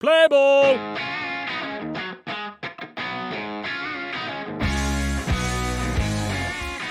Play ball!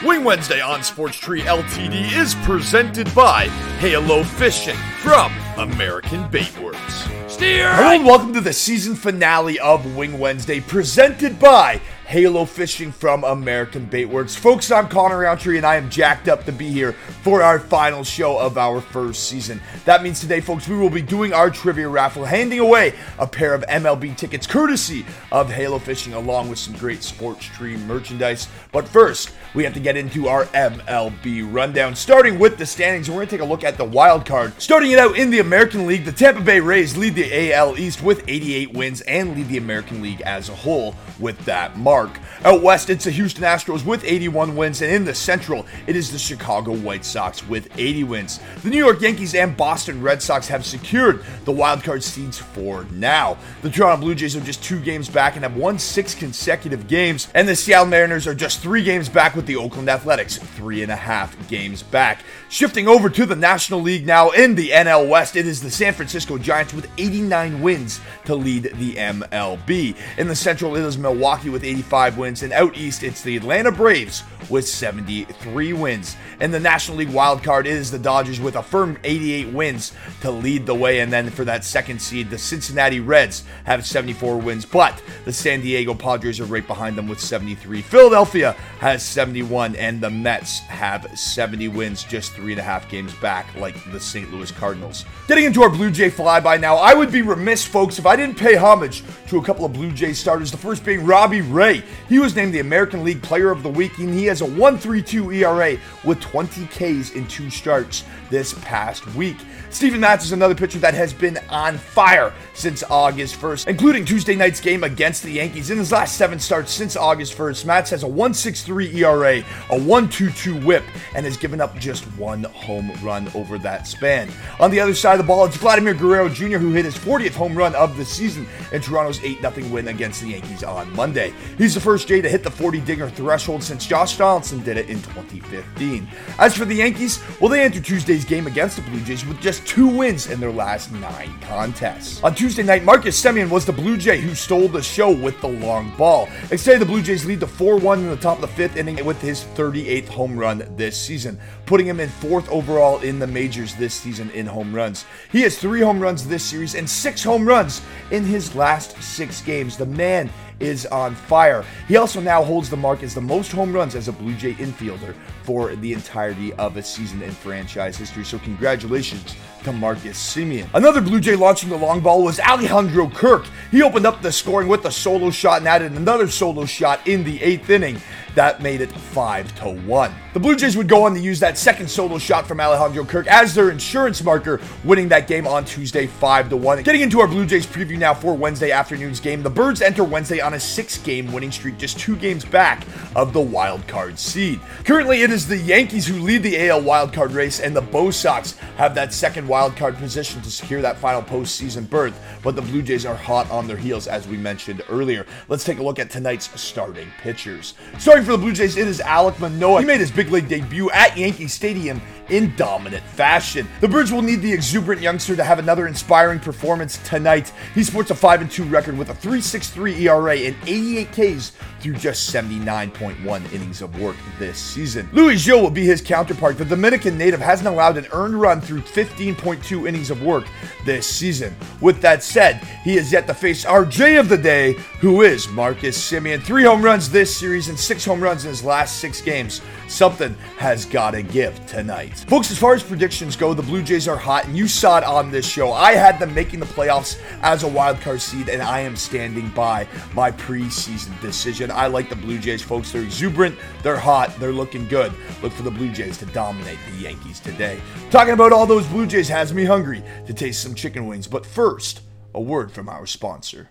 Wing Wednesday on Sports Tree Ltd is presented by Halo Fishing from American Baitworks. Steer! Hello and welcome to the season finale of Wing Wednesday, presented by Halo Fishing from American Baitworks. Folks, I'm Connor Roundtree, and I am jacked up to be here for our final show of our first season. That means today, folks, we will be doing our trivia raffle, handing away a pair of MLB tickets courtesy of Halo Fishing, along with some great Sports Tree merchandise. But first, we have to get into our MLB rundown, starting with the standings. We're going to take a look at the wild card. Starting it out in the American League, the Tampa Bay Rays lead the AL East with 88 wins and lead the American League as a whole with that mark. Out west, it's the Houston Astros with 81 wins, and in the Central, it is the Chicago White Sox with 80 wins. The New York Yankees and Boston Red Sox have secured the wild card seeds for now. The Toronto Blue Jays are just two games back and have won six consecutive games, and the Seattle Mariners are just three games back with the Oakland Athletics, three and a half games back. Shifting over to the National League now in the NL West, it is the San Francisco Giants with 89 wins to lead the MLB. In the Central, it is Milwaukee with 85 wins, and out east, it's the Atlanta Braves with 73 wins. And the National League wild card, it is the Dodgers with a firm 88 wins to lead the way, and then for that second seed, the Cincinnati Reds have 74 wins, but the San Diego Padres are right behind them with 73. Philadelphia has 71, and the Mets have 70 wins, just three and a half games back, like the St. Louis Cardinals. Getting into our Blue Jay flyby now, I would be remiss, folks, if I didn't pay homage to a couple of Blue Jay starters. The first being Robbie Ray. He was named the American League Player of the Week, and he has a 1.32 ERA with 20 Ks in two starts this past week. Steven Matz is another pitcher that has been on fire since August 1st, including Tuesday night's game against the Yankees. In his last seven starts since August 1st, Matz has a 1.63 ERA, a 1.22 WHIP, and has given up just one home run over that span. On the other side of the ball, it's Vladimir Guerrero Jr., who hit his 40th home run of the season in Toronto's 8 0 win against the Yankees on Monday. The first Jay to hit the 40 dinger threshold since Josh Donaldson did it in 2015. As for the Yankees, well, they entered Tuesday's game against the Blue Jays with just two wins in their last nine contests. On Tuesday night, Marcus Semien was the Blue Jay who stole the show with the long ball. Instead, the Blue Jays lead to 4 1 in the top of the fifth inning with his 38th home run this season, putting him in fourth overall in the majors this season in home runs. He has three home runs this series and six home runs in his last six games. The man is on fire. He also now holds the mark as the most home runs as a Blue Jay infielder for the entirety of a season in franchise history. So, congratulations to Marcus Semien. Another Blue Jay launching the long ball was Alejandro Kirk. He opened up the scoring with a solo shot and added another solo shot in the eighth inning. That made it 5 to 1. The Blue Jays would go on to use that second solo shot from Alejandro Kirk as their insurance marker, winning that game on Tuesday 5 to 1. Getting into our Blue Jays preview now for Wednesday afternoon's game. The Birds enter Wednesday on a six game winning streak, just two games back of the wild card seed. Currently, it is the Yankees who lead the AL wild card race, and the Bo Sox have that second wild card position to secure that final postseason berth. But the Blue Jays are hot on their heels, as we mentioned earlier. Let's take a look at tonight's starting pitchers. Starting for the Blue Jays, it is Alek Manoah. He made his big league debut at Yankee Stadium in dominant fashion. The Birds will need the exuberant youngster to have another inspiring performance tonight. He sports a 5 2 record with a 3.63 ERA and 88 Ks through just 79.1 innings of work this season. Luis Gil will be his counterpart. The Dominican native hasn't allowed an earned run through 15.2 innings of work this season. With that said, he is yet to face our J of the day, who is Marcus Semien. Three home runs this series and six home runs in his last six games. Something has got to give tonight. Folks, as far as predictions go, the Blue Jays are hot, and you saw it on this show. I had them making the playoffs as a wild card seed, and I am standing by my preseason decision. I like the Blue Jays, folks. They're exuberant, they're hot, they're looking good. Look for the Blue Jays to dominate the Yankees today. Talking about all those Blue Jays has me hungry to taste some chicken wings, but first, a word from our sponsor.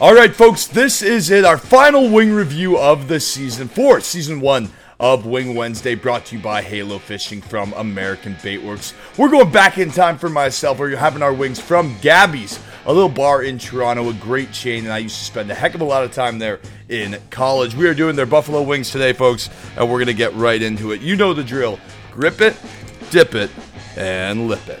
All right, folks, this is it. Our final wing review of the season four, season one of Wing Wednesday, brought to you by Halo Fishing from American Baitworks. We're going back in time for myself. We're having our wings from Gabby's, a little bar in Toronto, a great chain, and I used to spend a heck of a lot of time there in college. We are doing their buffalo wings today, folks, and we're going to get right into it. You know the drill grip it, dip it, and lip it.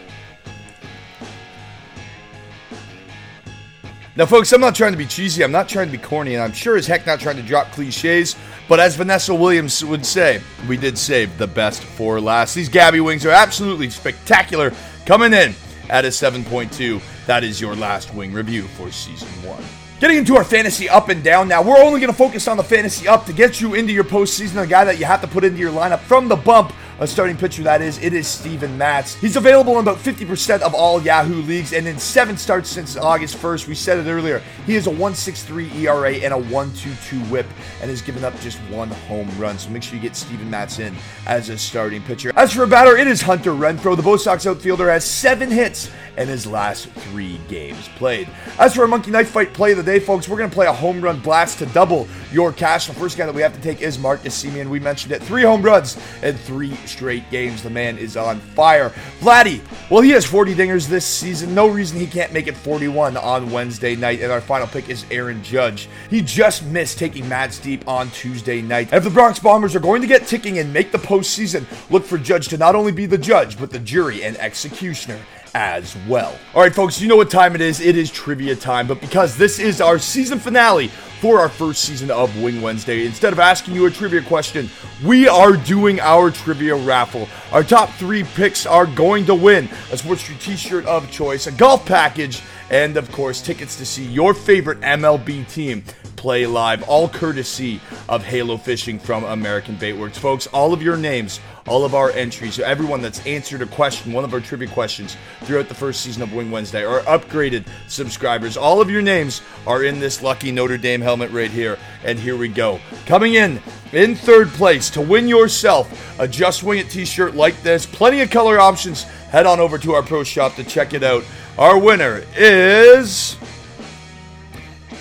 Now, folks, I'm not trying to be cheesy, I'm not trying to be corny, and I'm sure as heck not trying to drop cliches, but as Vanessa Williams would say, we did save the best for last. These Gabby wings are absolutely spectacular, coming in at a 7.2. That is your last wing review for season one. Getting into our fantasy up and down now, we're only going to focus on the fantasy up to get you into your postseason, the guy that you have to put into your lineup from the bump a starting pitcher that is, it is Steven Matz. He's available in about 50% of all Yahoo leagues, and in seven starts since August 1st, we said it earlier, he has a 1.63 ERA and a 1.22 WHIP, and has given up just one home run. So make sure you get Steven Matz in as a starting pitcher. As for a batter, it is Hunter Renfroe. The Bo Sox outfielder has seven hits in his last three games played. As for our Monkey Knife Fight play of the day, folks, we're going to play a home run blast to double your cash. The first guy that we have to take is Marcus Semien. We mentioned it. Three home runs and three straight games. The man is on fire. Vladdy, well, he has 40 dingers this season. No reason he can't make it 41 on Wednesday night. And our final pick is Aaron Judge. He just missed taking Matz Deep on Tuesday night. if the Bronx Bombers are going to get ticking and make the postseason, look for Judge to not only be the judge, but the jury and executioner as well. All right, folks, you know what time it is. It is trivia time, but because this is our season finale for our first season of Wing Wednesday, instead of asking you a trivia question, we are doing our trivia raffle. Our top three picks are going to win a Sports Tree t shirt of choice, a golf package, and of course, tickets to see your favorite MLB team play live, all courtesy of Halo Fishing from American Baitworks. Folks, all of your names, all of our entries, so everyone that's answered a question, one of our trivia questions throughout the first season of Wing Wednesday, are upgraded subscribers. All of your names are in this lucky Notre Dame helmet right here. And here we go. Coming in in third place to win yourself a Just Wing It t shirt like this, plenty of color options. Head on over to our pro shop to check it out. Our winner is.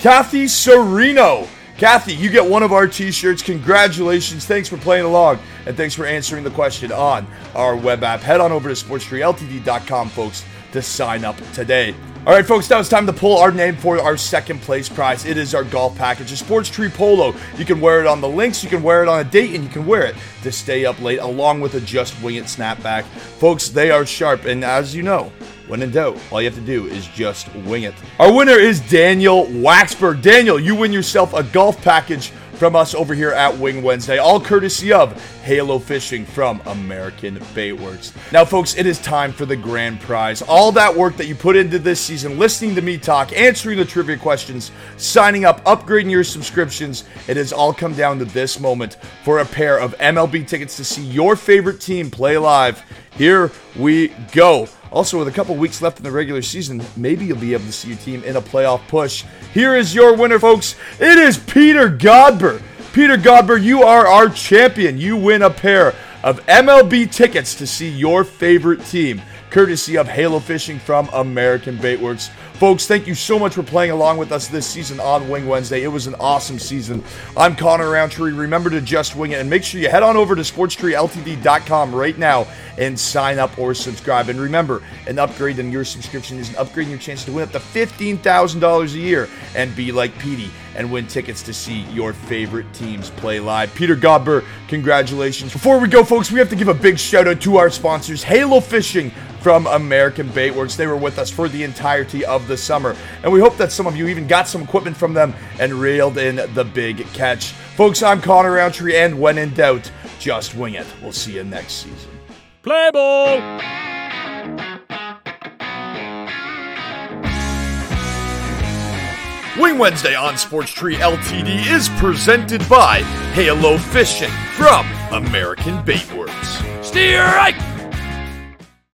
Kathy Sereno. Kathy, you get one of our t shirts. Congratulations. Thanks for playing along. And thanks for answering the question on our web app. Head on over to sportstreeltd.com, folks, to sign up today. All right, folks, now it's time to pull our name for our second place prize. It is our golf package, a Sports Tree Polo. You can wear it on the links, you can wear it on a date, and you can wear it to stay up late, along with a Just Wing It snapback. Folks, they are sharp, and as you know, when in doubt, all you have to do is just wing it. Our winner is Daniel Waxberg. Daniel, you win yourself a golf package from us over here at Wing Wednesday, all courtesy of Halo Fishing from American Baitworks. Now, folks, it is time for the grand prize. All that work that you put into this season, listening to me talk, answering the trivia questions, signing up, upgrading your subscriptions, it has all come down to this moment for a pair of MLB tickets to see your favorite team play live. Here we go. Also, with a couple weeks left in the regular season, maybe you'll be able to see your team in a playoff push. Here is your winner, folks. It is Peter Godber. Peter Godber, you are our champion. You win a pair of MLB tickets to see your favorite team, courtesy of Halo Fishing from American Baitworks. Folks, thank you so much for playing along with us this season on Wing Wednesday. It was an awesome season. I'm Connor Roundtree. Remember to just wing it and make sure you head on over to sportstreeltd.com right now and sign up or subscribe. And remember, an upgrade in your subscription is an upgrade in your chance to win up to $15,000 a year and be like Petey and win tickets to see your favorite teams play live. Peter Godber, congratulations. Before we go, folks, we have to give a big shout out to our sponsors, Halo Fishing from American Baitworks. They were with us for the entirety of the summer, and we hope that some of you even got some equipment from them and reeled in the big catch. Folks, I'm Connor Roundtree, and when in doubt, just wing it. We'll see you next season. Play ball! Wing Wednesday on Sports Tree Ltd is presented by Halo Fishing from American Baitworks. Steer right!